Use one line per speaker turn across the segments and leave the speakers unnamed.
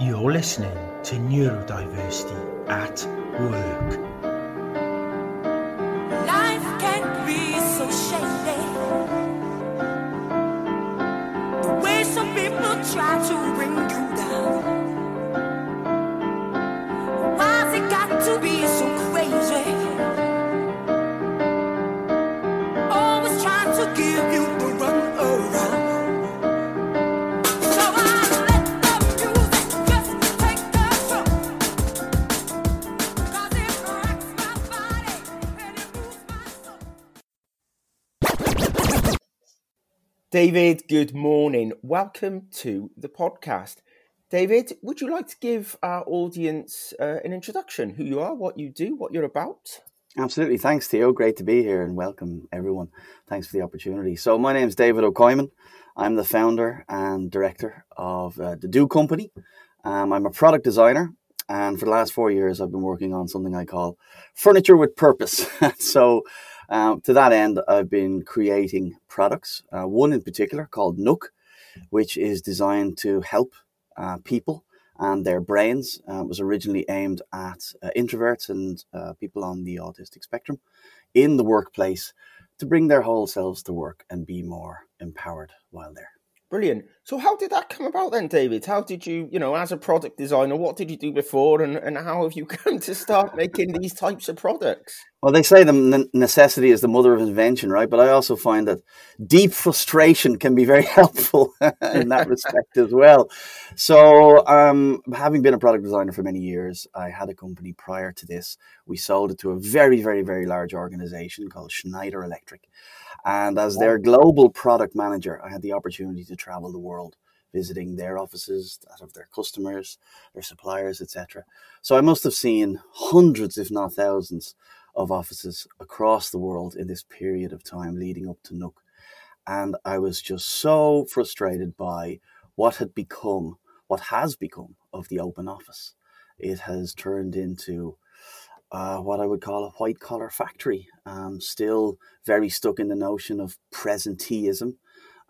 You're listening to Neurodiversity at Work.
David, good morning. Welcome to the podcast. David, would you like to give our audience uh, an introduction? Who you are, what you do, what you're about?
Absolutely. Thanks, Theo. Great to be here and welcome everyone. Thanks for the opportunity. So, my name is David O'Coimin. I'm the founder and director of uh, the Do Company. Um, I'm a product designer, and for the last four years, I've been working on something I call furniture with purpose. so, um, to that end, I've been creating products, uh, one in particular called Nook, which is designed to help uh, people and their brains. Uh, it was originally aimed at uh, introverts and uh, people on the autistic spectrum in the workplace to bring their whole selves to work and be more empowered while there.
Brilliant. So, how did that come about then, David? How did you, you know, as a product designer, what did you do before and, and how have you come to start making these types of products?
Well, they say the necessity is the mother of invention, right? But I also find that deep frustration can be very helpful in that respect as well. So, um, having been a product designer for many years, I had a company prior to this. We sold it to a very, very, very large organization called Schneider Electric. And as their global product manager, I had the opportunity to travel the world visiting their offices, that of their customers, their suppliers, etc. So I must have seen hundreds, if not thousands, of offices across the world in this period of time leading up to Nook. And I was just so frustrated by what had become, what has become of the open office. It has turned into uh, what I would call a white collar factory, um, still very stuck in the notion of presenteeism.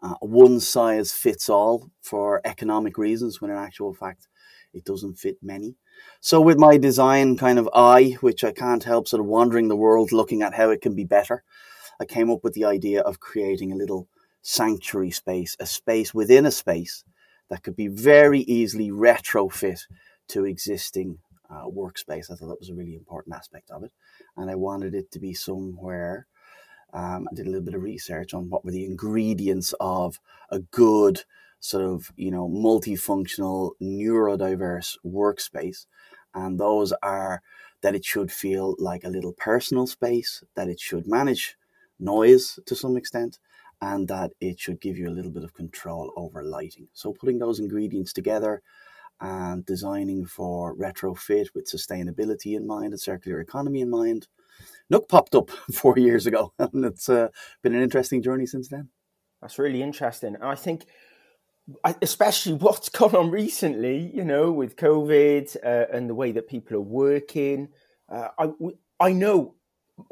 Uh, one size fits all for economic reasons, when in actual fact, it doesn't fit many. So, with my design kind of eye, which I can't help sort of wandering the world looking at how it can be better, I came up with the idea of creating a little sanctuary space, a space within a space that could be very easily retrofit to existing uh, workspace. I thought that was a really important aspect of it. And I wanted it to be somewhere. Um, I did a little bit of research on what were the ingredients of a good sort of, you know, multifunctional, neurodiverse workspace. And those are that it should feel like a little personal space, that it should manage noise to some extent, and that it should give you a little bit of control over lighting. So putting those ingredients together and designing for retrofit with sustainability in mind and circular economy in mind. Nook popped up four years ago, and it's uh, been an interesting journey since then.
That's really interesting. And I think, especially what's gone on recently, you know, with COVID uh, and the way that people are working. Uh, I, I know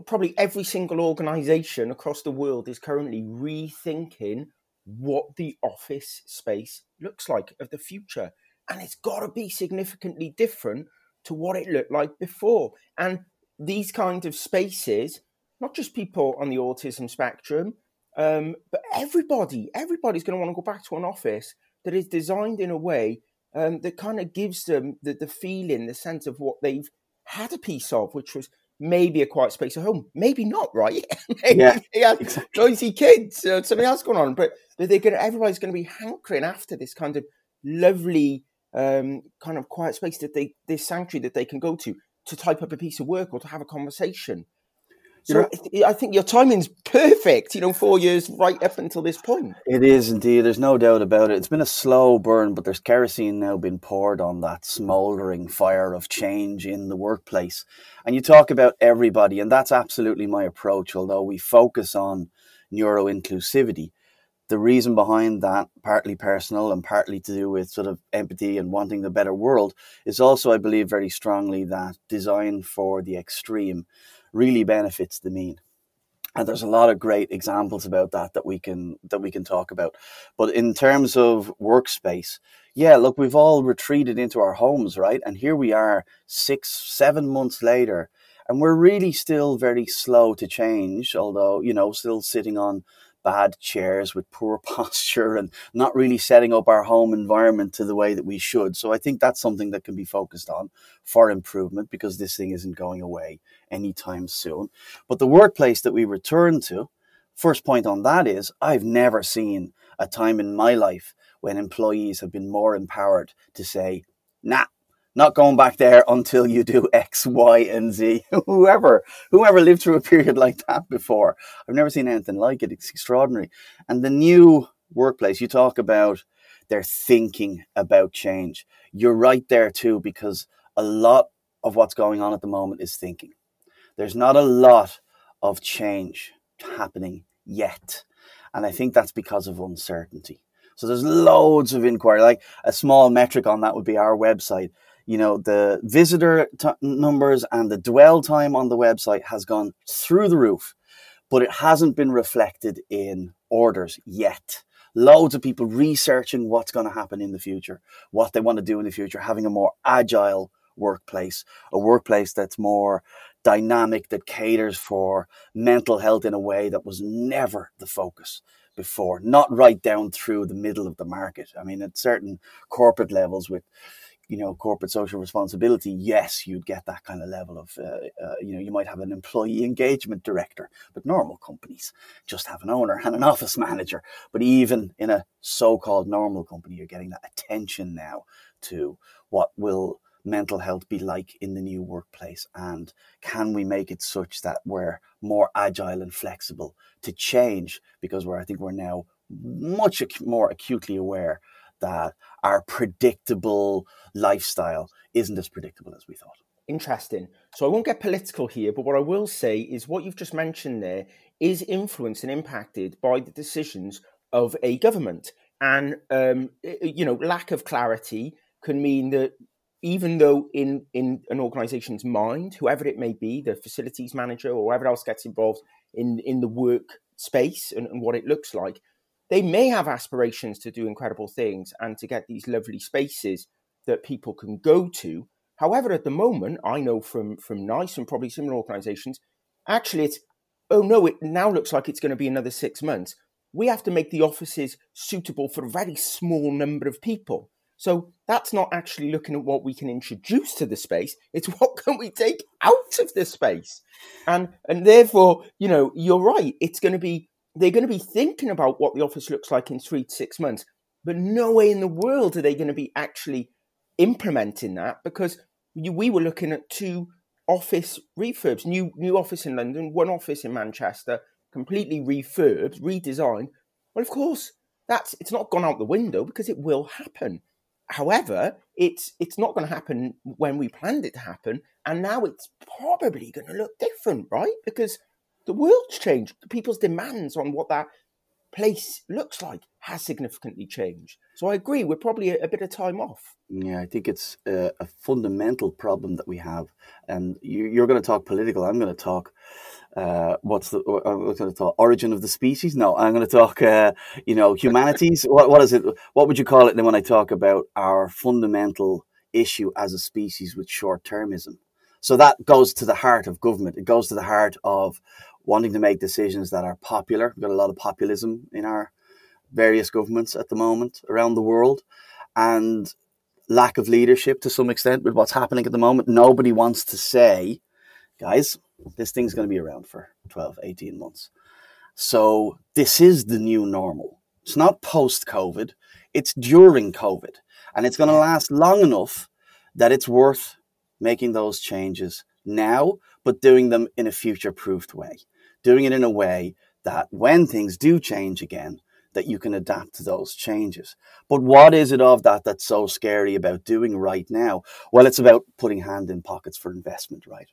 probably every single organization across the world is currently rethinking what the office space looks like of the future. And it's got to be significantly different to what it looked like before. And these kind of spaces, not just people on the autism spectrum, um, but everybody, everybody's going to want to go back to an office that is designed in a way um, that kind of gives them the, the feeling, the sense of what they've had a piece of, which was maybe a quiet space at home, maybe not, right? maybe
Yeah,
they had noisy kids, uh, something else going on, but but they're going everybody's going to be hankering after this kind of lovely um, kind of quiet space that they, this sanctuary that they can go to to type up a piece of work or to have a conversation.
You
So
know-
I think your timing's perfect. You know, four years right up until this point.
It is indeed. There's no doubt about it. It's been a slow burn, but there's kerosene now being poured on that smouldering fire of change in the workplace. And you talk about everybody, and that's absolutely my approach. Although we focus on neuro inclusivity, the reason behind that, partly personal and partly to do with sort of empathy and wanting the better world, is also, I believe, very strongly that design for the extreme really benefits the mean and there's a lot of great examples about that that we can that we can talk about but in terms of workspace yeah, look, we've all retreated into our homes, right? And here we are, six, seven months later, and we're really still very slow to change, although, you know, still sitting on bad chairs with poor posture and not really setting up our home environment to the way that we should. So I think that's something that can be focused on for improvement because this thing isn't going away anytime soon. But the workplace that we return to, first point on that is I've never seen a time in my life when employees have been more empowered to say, nah, not going back there until you do X, Y, and Z. whoever, whoever lived through a period like that before. I've never seen anything like it. It's extraordinary. And the new workplace, you talk about they're thinking about change. You're right there too, because a lot of what's going on at the moment is thinking. There's not a lot of change happening yet. And I think that's because of uncertainty. So there's loads of inquiry. Like a small metric on that would be our website. You know, the visitor t- numbers and the dwell time on the website has gone through the roof, but it hasn't been reflected in orders yet. Loads of people researching what's going to happen in the future, what they want to do in the future, having a more agile workplace, a workplace that's more dynamic, that caters for mental health in a way that was never the focus before, not right down through the middle of the market. I mean, at certain corporate levels with you know corporate social responsibility yes you'd get that kind of level of uh, uh, you know you might have an employee engagement director but normal companies just have an owner and an office manager. But even in a so-called normal company you're getting that attention now to what will mental health be like in the new workplace? And can we make it such that we're more agile and flexible to change? Because we're i think we're now much ac- more acutely aware that our predictable lifestyle isn't as predictable as we thought
Interesting. So I won't get political here, but what I will say is what you've just mentioned there is influenced and impacted by the decisions of a government. And, um, you know, lack of clarity can mean that even though in, in an organization's mind, whoever it may be, the facilities manager or whoever else gets involved in, in the work space and, and what it looks like, they may have aspirations to do incredible things and to get these lovely spaces that people can go to. However, at the moment, I know from from NICE and probably similar organisations, actually, it's oh no, it now looks like it's going to be another six months. We have to make the offices suitable for a very small number of people. So that's not actually looking at what we can introduce to the space. It's what can we take out of the space, and and therefore, you know, you're right. It's going to be they're going to be thinking about what the office looks like in three to six months, but no way in the world are they going to be actually implementing that because we were looking at two office refurbs, new new office in London, one office in Manchester, completely refurbed, redesigned. Well, of course, that's it's not gone out the window because it will happen. However, it's it's not going to happen when we planned it to happen, and now it's probably going to look different, right? Because the world's changed. People's demands on what that place looks like has significantly changed. So I agree, we're probably a, a bit of time off.
Yeah, I think it's a, a fundamental problem that we have, and you, you're going to talk political. I'm going to talk. Uh, what's the? I'm going to talk origin of the species. No, I'm going to talk. Uh, you know, humanities. what what is it? What would you call it then when I talk about our fundamental issue as a species with short termism? So that goes to the heart of government. It goes to the heart of wanting to make decisions that are popular. We've got a lot of populism in our various governments at the moment around the world, and lack of leadership to some extent with what's happening at the moment. Nobody wants to say, guys, this thing's going to be around for 12, 18 months. So this is the new normal. It's not post COVID, it's during COVID. And it's going to last long enough that it's worth making those changes now, but doing them in a future proofed way. Doing it in a way that when things do change again, that you can adapt to those changes. But what is it of that that's so scary about doing right now? Well, it's about putting hand in pockets for investment, right?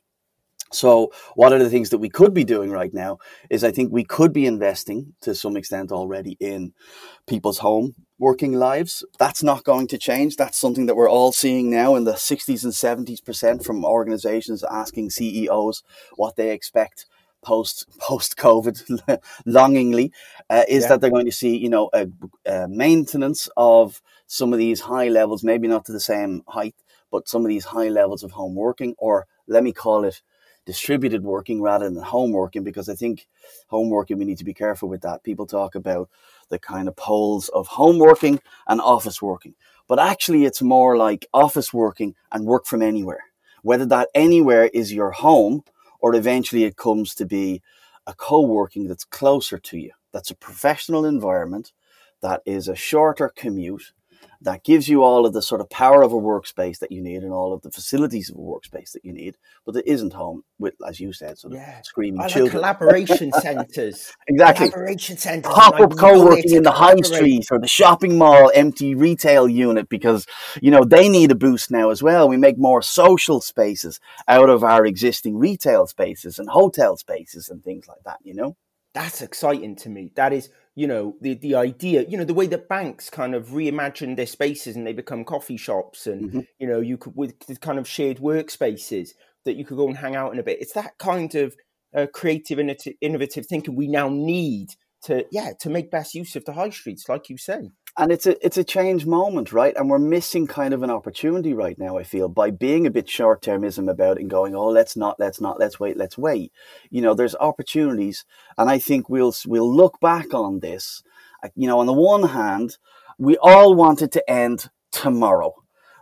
So, what are the things that we could be doing right now? Is I think we could be investing to some extent already in people's home working lives. That's not going to change. That's something that we're all seeing now in the 60s and 70s percent from organizations asking CEOs what they expect post post COVID longingly uh, is
Yeah.
that they're going to see you know a, a maintenance of some of these high levels, maybe not to the same height, but some of these high levels of home working, or let me call it distributed working rather than home working, because I think home working we need to be careful with that. People talk about the kind of poles of home working and office working, but actually it's more like office working and work from anywhere. Whether that anywhere is your home or eventually it comes to be a co-working that's closer to you. That's a professional environment that is a shorter commute that gives you all of the sort of power of a workspace that you need and all of the facilities of a workspace that you need, but it isn't home with, as you said, sort of
Yeah.
screaming
like
children.
collaboration centres.
Exactly.
Collaboration centres.
Pop-up
co-working
in the high street or the shopping mall empty retail unit because, you know, they need a boost now as well. We make more social spaces out of our existing retail spaces and hotel spaces and things like that, you know?
that's exciting to me. That is, you know, the the idea, you know, the way that banks kind of reimagine their spaces and they become coffee shops, and
Mhm.
you know, you could with the kind of shared workspaces that you could go and hang out in a bit. It's that kind of uh, creative, innovat- innovative thinking we now need to, yeah, to make best use of the high streets, like you say.
And it's a it's a change moment, right? And we're missing kind of an opportunity right now. I feel by being a bit short termism about it and going, oh, let's not, let's not, let's wait, let's wait. You know, there's opportunities, and I think we'll we'll look back on this. You know, on the one hand, we all want it to end tomorrow,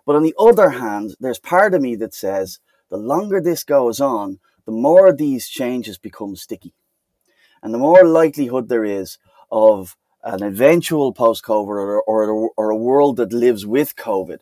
but on the other hand, there's part of me that says the longer this goes on, the more these changes become sticky, and the more likelihood there is of an eventual post COVID or, or, or a world that lives with COVID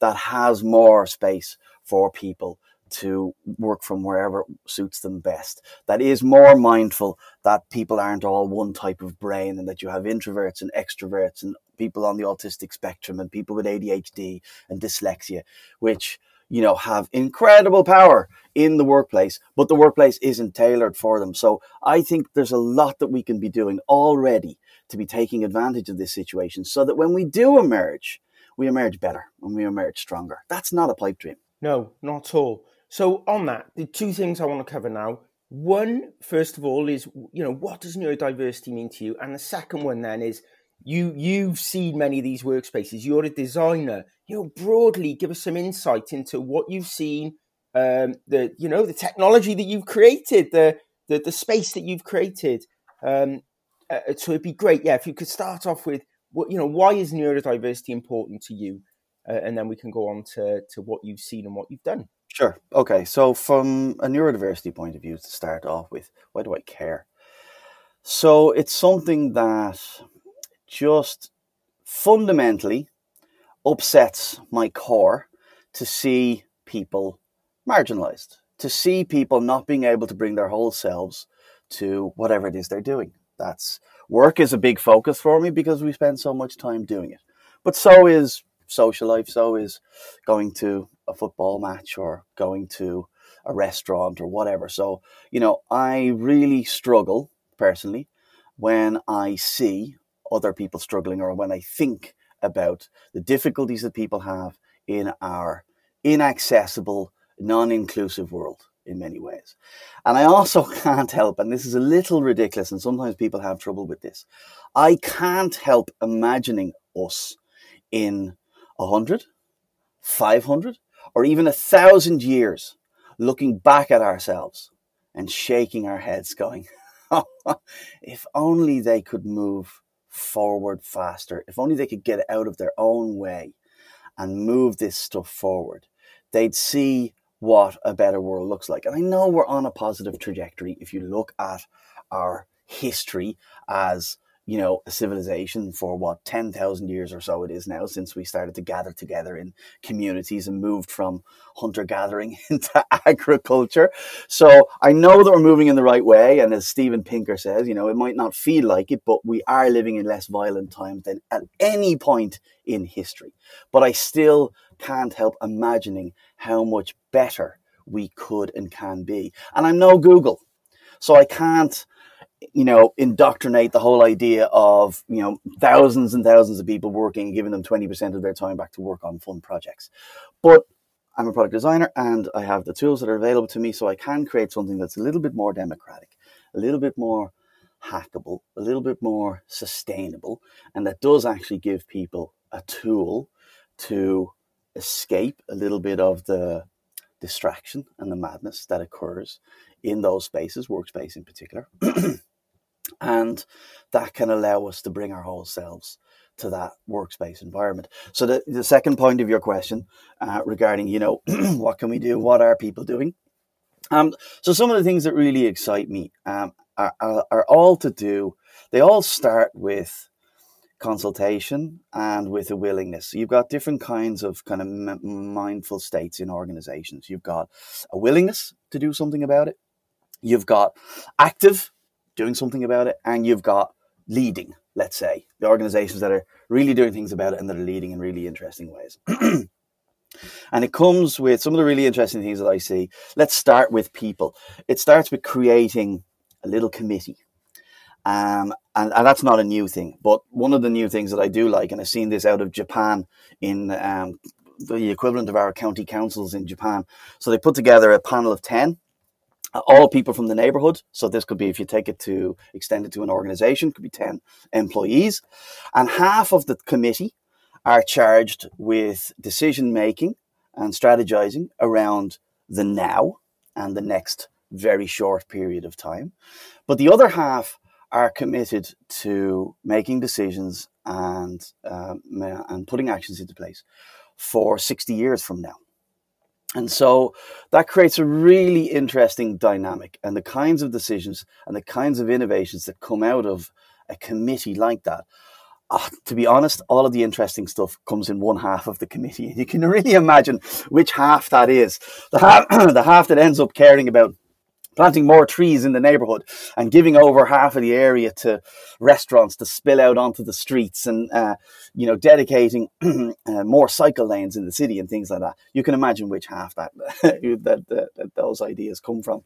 that has more space for people to work from wherever suits them best. That is more mindful that people aren't all one type of brain and that you have introverts and extroverts and people on the autistic spectrum and people with ADHD and dyslexia, which you know have incredible power in the workplace, but the workplace isn't tailored for them. So I think there's a lot that we can be doing already to be taking advantage of this situation so that when we do emerge, we emerge better and we emerge stronger. That's not a pipe dream.
No, not at all. So on that, the two things I want to cover now. One, first of all, is you know what does neurodiversity mean to you, and the second one then is you you've seen many of these workspaces. You're a designer. You know broadly, give us some insight into what you've seen, um, the you know the technology that you've created, the the, the space that you've created. Um, uh, so it'd be great, yeah, if you could start off with what you know why is neurodiversity important to you, uh, and then we can go on to to what you've seen and what you've done.
Sure. Okay. So, from a neurodiversity point of view, to start off with, why do I care? So, it's something that just fundamentally upsets my core to see people marginalized, to see people not being able to bring their whole selves to whatever it is they're doing. That's work is a big focus for me because we spend so much time doing it. But so is social life, so is going to a football match or going to a restaurant or whatever. So, you know, I really struggle personally when I see other people struggling or when I think about the difficulties that people have in our inaccessible, non inclusive world in many ways. And I also can't help, and this is a little ridiculous, and sometimes people have trouble with this. I can't help imagining us in a hundred, five hundred, or even a thousand years looking back at ourselves and shaking our heads, going, if only they could move forward faster, if only they could get out of their own way and move this stuff forward, they'd see what a better world looks like. And I know we're on a positive trajectory if you look at our history as you know, a civilization for what, 10,000 years or so it is now since we started to gather together in communities and moved from hunter gathering into agriculture. So I know that we're moving in the right way. And as Steven Pinker says, you know, it might not feel like it, but we are living in less violent times than at any point in history. But I still can't help imagining how much better we could and can be. And I'm no Google. So I can't you know, indoctrinate the whole idea of, you know, thousands and thousands of people working, giving them 20% of their time back to work on fun projects. But I'm a product designer and I have the tools that are available to me so I can create something that's a little bit more democratic. a little bit more hackable, a little bit more sustainable, and that does actually give people a tool to escape a little bit of the distraction and the madness that occurs in those spaces, workspace in particular. and that can allow us to bring our whole selves to that workspace environment. So the, the second point of your question uh, regarding, you know, what can we do? What are people doing? Um, so some of the things that really excite me um, are, are, are all to do. They all start with consultation and with a willingness. So you've got different kinds of kind of m- mindful states in organizations. You've got a willingness to do something about it. You've got active doing something about it, and you've got leading. Let's say the organizations that are really doing things about it and that are leading in really interesting ways. and it comes with some of the really interesting things that I see. Let's start with people. It starts with creating a little committee. Um, and, and that's not a new thing. But one of the new things that I do like, and I've seen this out of Japan in um, the equivalent of our county councils in Japan. So they put together a panel of 10, uh, all people from the neighborhood. So this could be, if you take it to extend it to an organization, could be 10 employees. And half of the committee are charged with decision making and strategizing around the now and the next very short period of time. But the other half are committed to making decisions and um, and putting actions into place for 60 years from now. And so that creates a really interesting dynamic and the kinds of decisions and the kinds of innovations that come out of a committee like that. Uh, to be honest, all of the interesting stuff comes in one half of the committee. You can really imagine which half that is. The half, the half that ends up caring about planting more trees in the neighborhood and giving over half of the area to restaurants to spill out onto the streets and uh, you know dedicating uh, more cycle lanes in the city and things like that you can imagine which half that that, that, that those ideas come from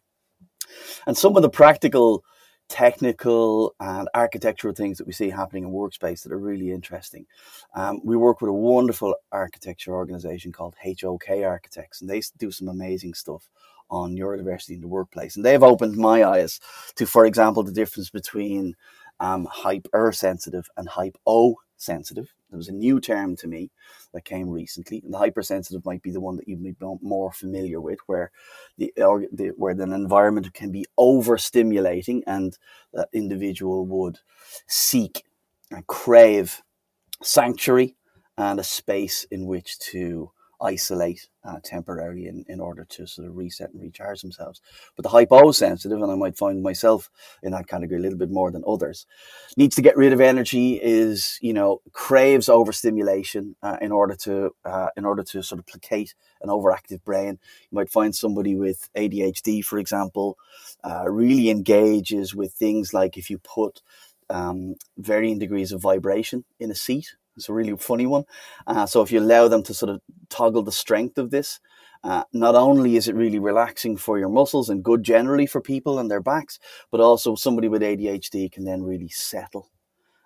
and some of the practical technical and architectural things that we see happening in workspace that are really interesting. Um, we work with a wonderful architecture organization called HOK Architects, and they do some amazing stuff on neurodiversity in the workplace. And they've opened my eyes to, for example, the difference between um, hypersensitive and hypo sensitive. There was a new term to me that came recently. And the hypersensitive might be the one that you'd be more familiar with, where the, the where an environment can be overstimulating and that individual would seek and crave sanctuary and a space in which to isolate uh, temporarily in, in order to sort of reset and recharge themselves. But the hyposensitive, and I might find myself in that category a little bit more than others, needs to get rid of energy, is you know craves overstimulation uh, in order to uh, in order to sort of placate an overactive brain. You might find somebody with ADHD, for example, uh, really engages with things like if you put um, varying degrees of vibration in a seat it's a really funny one. Uh, so if you allow them to sort of toggle the strength of this, uh, not only is it really relaxing for your muscles and good generally for people and their backs, but also somebody with ADHD can then really settle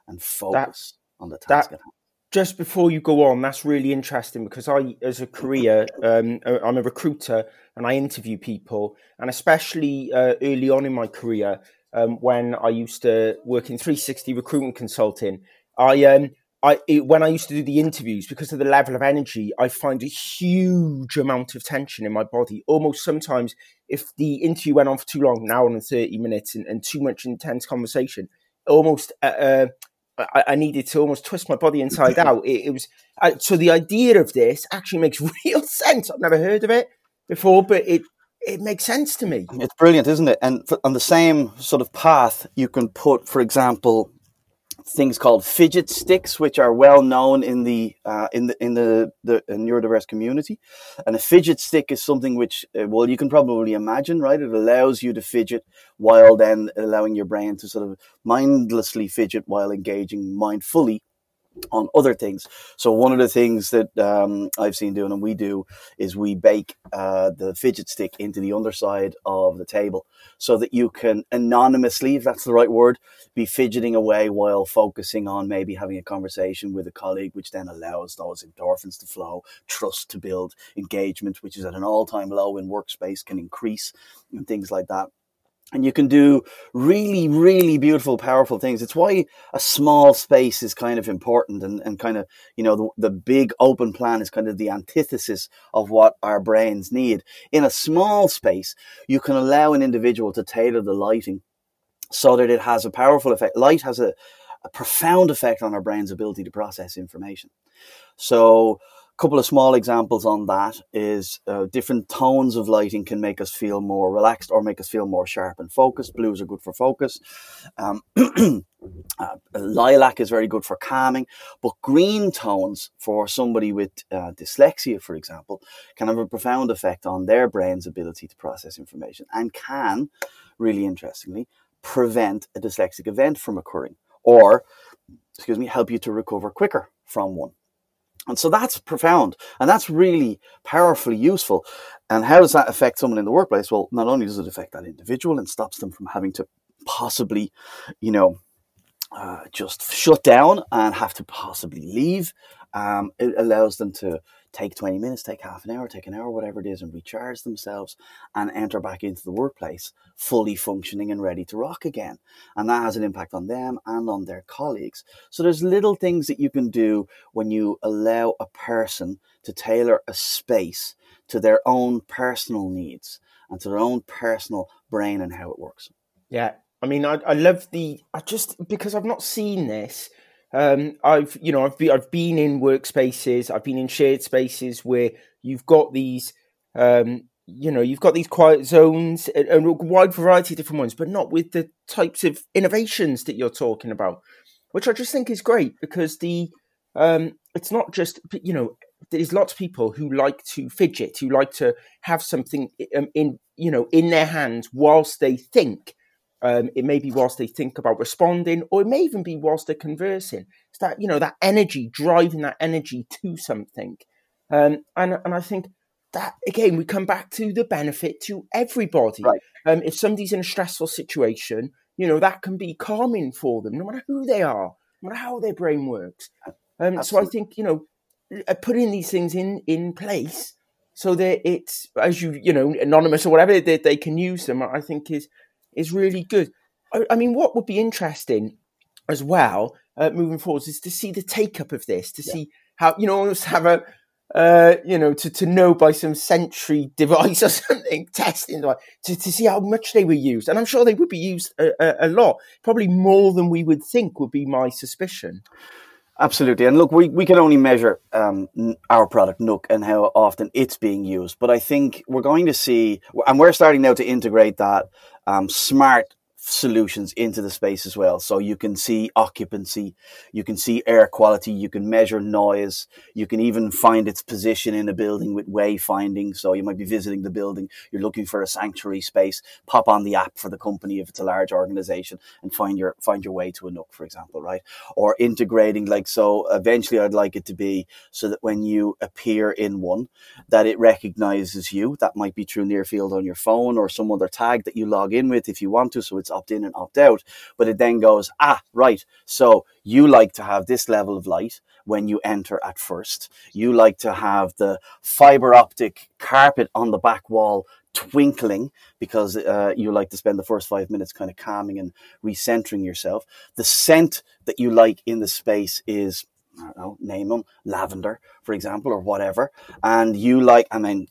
and focus on the task
that,
at hand.
Just before you go on, that's really interesting because I, as a career, um, I'm a recruiter and I interview people, and especially uh, early on in my career, um, when I used to work in 360 recruitment consulting, I um, I it, when I used to do the interviews, because of the level of energy, I find a huge amount of tension in my body. Almost sometimes, if the interview went on for too long, an hour and thirty minutes, and, and too much intense conversation, almost uh, uh, I, I, needed to almost twist my body inside out. It, it was uh, so the idea of this actually makes real sense. I've never heard of it before, but it it makes sense to me.
It's brilliant, isn't it? And for, on the same sort of path, you can put, for example, things called fidget sticks, which are well known in the uh, in the in the, the neurodiverse community. And a fidget stick is something which, uh, well, you can probably imagine, right? It allows you to fidget while then allowing your brain to sort of mindlessly fidget while engaging mindfully on other things. So one of the things that um, I've seen doing and we do is we bake uh, the fidget stick into the underside of the table so that you can anonymously, if that's the right word, be fidgeting away while focusing on maybe having a conversation with a colleague, which then allows those endorphins to flow, trust to build, engagement, which is at an all-time low in workspace, can increase and things like that. And you can do really, really beautiful, powerful things. It's why a small space is kind of important and, and kind of, you know, the, the big open plan is kind of the antithesis of what our brains need. In a small space, you can allow an individual to tailor the lighting so that it has a powerful effect. Light has a, a profound effect on our brain's ability to process information. So, couple of small examples on that is uh, different tones of lighting can make us feel more relaxed or make us feel more sharp and focused. Blues are good for focus. Um, uh, lilac is very good for calming, but green tones for somebody with uh, dyslexia, for example, can have a profound effect on their brain's ability to process information and can, really interestingly, prevent a dyslexic event from occurring or, excuse me, help you to recover quicker from one. And so that's profound and that's really powerfully useful. And how does that affect someone in the workplace? Well, not only does it affect that individual and stops them from having to possibly, you know, uh, just shut down and have to possibly leave, um, it allows them to take 20 minutes, take half an hour, take an hour, whatever it is, and recharge themselves and enter back into the workplace fully functioning and ready to rock again. And that has an impact on them and on their colleagues. So there's little things that you can do when you allow a person to tailor a space to their own personal needs and to their own personal brain and how it works.
Yeah, I mean, I, I love the. I just because I've not seen this. Um, I've you know I've been I've been in workspaces. I've been in shared spaces where you've got these. Um, you know, you've got these quiet zones and a wide variety of different ones, but not with the types of innovations that you're talking about, which I just think is great because the um, it's not just you know there's lots of people who like to fidget, who like to have something um, in you know in their hands whilst they think. Um, it may be whilst they think about responding, or it may even be whilst they're conversing. It's that you know that energy, driving that energy to something, um, and and I think that again we come back to the benefit to everybody.
Right.
Um, if somebody's in a stressful situation, you know that can be calming for them, no matter who they are, no matter how their brain works. Um, so I think you know uh, putting these things in in place so that it's as you you know anonymous or whatever that they can use them. I think is is really good. I, I mean, what would be interesting as well uh, moving forwards is to see the take up of this, to see how you know almost have a uh, you know to, to know by some Sentry device or something testing device, to, to see how much they were used, and I'm sure they would be used a, a, a lot, probably more than we would think would be my suspicion.
Absolutely. And look, we, we can only measure um, our product, Nook, and how often it's being used. But I think we're going to see, and we're starting now to integrate that Um, smart solutions into the space as well. So you can see occupancy, you can see air quality, you can measure noise, you can even find its position in a building with wayfinding. So you might be visiting the building, you're looking for a sanctuary space, pop on the app for the company if it's a large organization and find your find your way to a nook, for example, right? Or integrating like so eventually I'd like it to be so that when you appear in one, that it recognizes you. That might be through near field on your phone or some other tag that you log in with if you want to. So it's opt in and opt out. But it then goes, ah, right. So you like to have this level of light when you enter at first. You like to have the fiber optic carpet on the back wall twinkling because uh, you like to spend the first five minutes kind of calming and recentering yourself. The scent that you like in the space is I don't know, name them, lavender, for example, or whatever. And you like, I mean,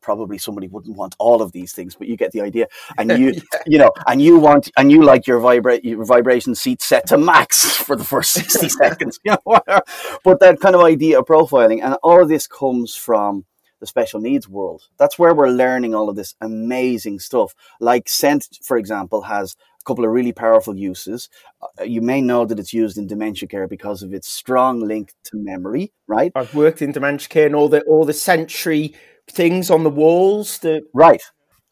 probably somebody wouldn't want all of these things, but you get the idea. And you, you know, and you want, and you like your vibrate, your vibration seat set to max for the first 60 seconds, you know. But that kind of idea of profiling. And all of this comes from the special needs world. That's where we're learning all of this amazing stuff. Like Scent, for example, has a couple of really powerful uses. Uh, you may know that it's used in dementia care because of its strong link to memory, right?
I've worked in dementia care and all the all the Sentry things on the walls. The
Right.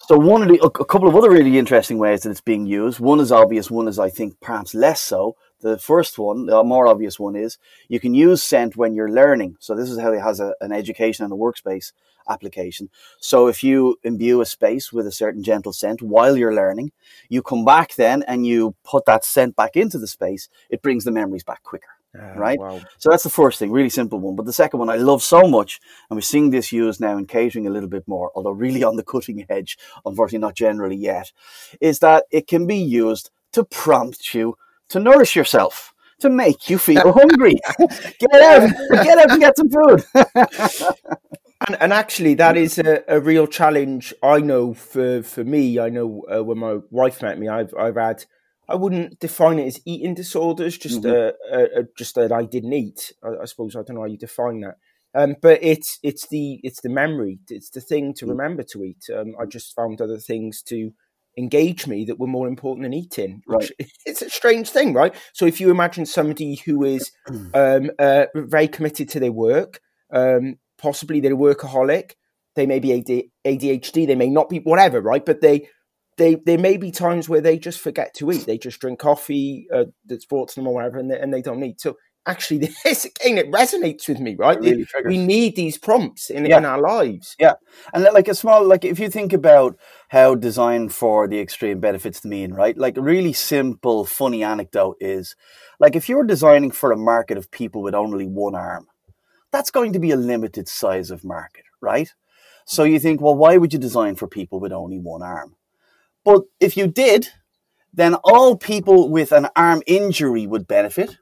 So one of the a couple of other really interesting ways that it's being used. One is obvious. One is I think perhaps less so. The first one, the more obvious one, is you can use Scent when you're learning. So this is how it has a, an education and a workspace application. So if you imbue a space with a certain gentle scent while you're learning, you come back then and you put that scent back into the space. It brings the memories back quicker.
Ah,
right?
Wow.
So that's the first thing, really simple one. But the second one I love so much, and we're seeing this used now in catering a little bit more, although really on the cutting edge, unfortunately not generally yet, is that it can be used to prompt you to nourish yourself, to make you feel hungry. get out, get out and get some food.
And, and actually, that is a, a real challenge. I know for, for me. I know uh, when my wife met me, I've I've had. I wouldn't define it as eating disorders, just uh, uh, uh, just that I didn't eat. I, I suppose I don't know how you define that. Um, but it's it's the it's the memory. It's the thing to remember to eat. Um, I just found other things to engage me that were more important than eating. Which it's a strange thing, right? So if you imagine somebody who is um, uh, very committed to their work, um, possibly they're a workaholic, they may be ADHD, they may not be whatever, right? But they they there may be times where they just forget to eat. They just drink coffee uh, that's brought to them or whatever, and they, and they don't eat. So actually, this again it resonates with me, right?
Really
we need these prompts in,
Yeah.
in our lives.
Yeah, and like a small, like if you think about how design for the extreme benefits the mean, right? Like a really simple, funny anecdote is, like if you're designing for a market of people with only one arm, that's going to be a limited size of market, right? So you think, well, why would you design for people with only one arm? But if you did, then all people with an arm injury would benefit,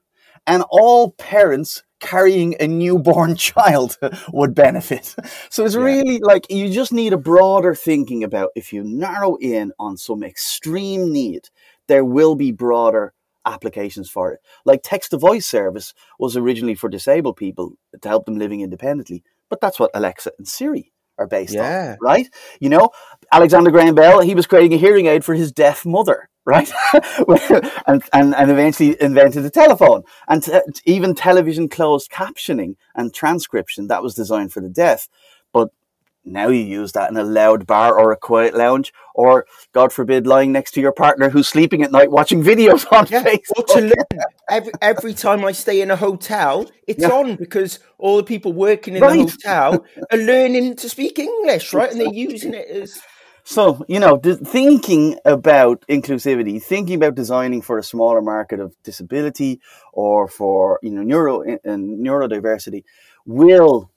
and all parents carrying a newborn child would benefit. So it's
Yeah.
really like you just need a broader thinking about if you narrow in on some extreme need, there will be broader applications for it. Like text to voice service was originally for disabled people to help them living independently, but that's what Alexa and Siri are based
Yeah.
on, right? You know, Alexander Graham Bell, he was creating a hearing aid for his deaf mother, right? and, and, and eventually invented the telephone. And te- even television closed captioning and transcription, that was designed for the deaf. But now you use that in a loud bar or a quiet lounge, or God forbid, lying next to your partner who's sleeping at night watching videos on
Yeah,
Facebook.
or to learn. Every, every time I stay in a hotel, it's
Yeah.
on because all the people working in
Right.
the hotel are learning to speak English, right? And they're using it as
So, you know, thinking about inclusivity, thinking about designing for a smaller market of disability or for, you know, neuro and neurodiversity will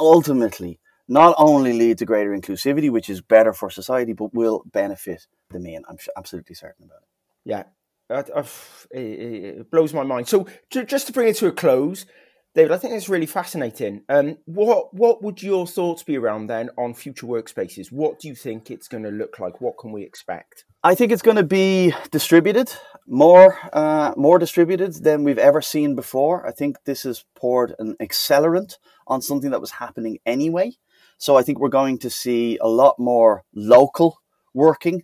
ultimately not only lead to greater inclusivity, which is better for society, but will benefit the mean. I'm absolutely certain about it.
Yeah, I- I've- it, blows my mind. So, ju- just to bring it to a close, David, I think it's really fascinating. Um, what what would your thoughts be around then on future workspaces? What do you think it's going to look like? What can we expect?
I think it's going to be distributed more, uh, more distributed than we've ever seen before. I think this has poured an accelerant on something that was happening anyway. So I think we're going to see a lot more local working,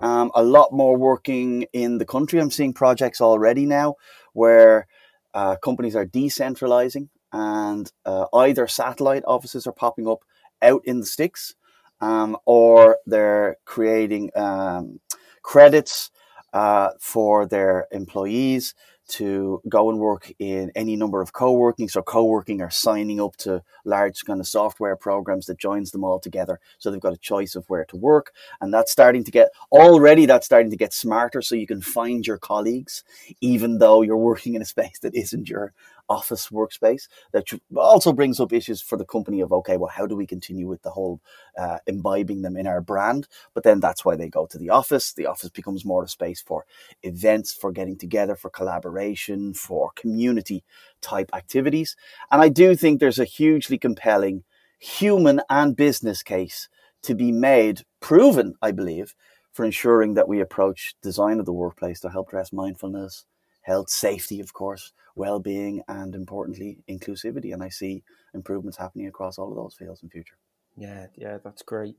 um, a lot more working in the country. I'm seeing projects already now where uh, companies are decentralizing and uh, either satellite offices are popping up out in the sticks um, or they're creating um, credits uh, for their employees to go and work in any number of co-working. So co-working are signing up to large kind of software programs that joins them all together. So they've got a choice of where to work. And that's starting to get already that's starting to get smarter so you can find your colleagues, even though you're working in a space that isn't your office workspace. That also brings up issues for the company of okay, well, how do we continue with the whole uh, imbibing them in our brand? But then that's why they go to the office. The office becomes more a space for events, for getting together, for collaboration, for community type activities. And I do think there's a hugely compelling human and business case to be made, proven, I believe, for ensuring that we approach design of the workplace to help address mindfulness, health, safety, of course, well-being, and importantly, inclusivity. And I see improvements happening across all of those fields in future.
Yeah, yeah, that's great.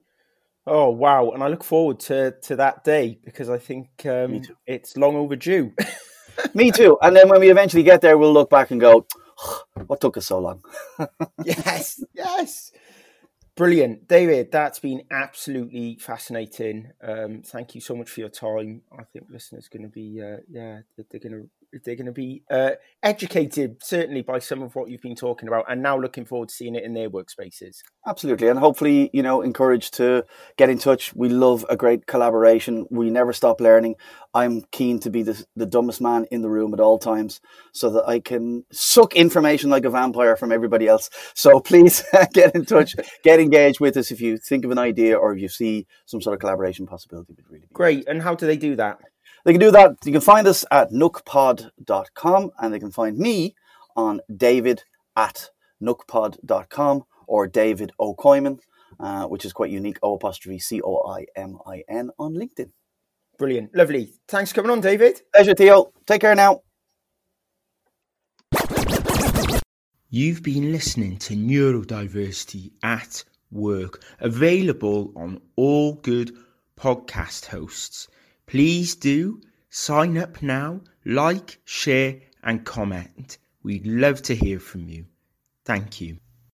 Oh wow! And I look forward to to that day because I think um, it's long overdue.
Me too. And then when we eventually get there, we'll look back and go, what took us so long?
yes, yes. Brilliant, David. That's been absolutely fascinating. Um, thank you so much for your time. I think listeners are going to be, uh, yeah, they're, they're going to they're going to be uh, educated certainly by some of what you've been talking about, and now looking forward to seeing it in their workspaces.
Absolutely, and hopefully, you know, encouraged to get in touch. We love a great collaboration. We never stop learning. I'm keen to be the, the dumbest man in the room at all times, so that I can suck information like a vampire from everybody else. So please get in touch, get engaged with us if you think of an idea or if you see some sort of collaboration possibility. Would really be
Great. And how do they do that?
They can do that. You can find us at nookpod.com and they can find me on david at nookpod.com or David O'Coimin, uh, which is quite unique, O apostrophe C O I M I N on LinkedIn.
Brilliant. Lovely. Thanks for coming on, David.
Pleasure, Theo. Take care now.
You've been listening to Neurodiversity at Work, available on all good podcast hosts. Please do sign up now, like, share, and comment. We'd love to hear from you. Thank you.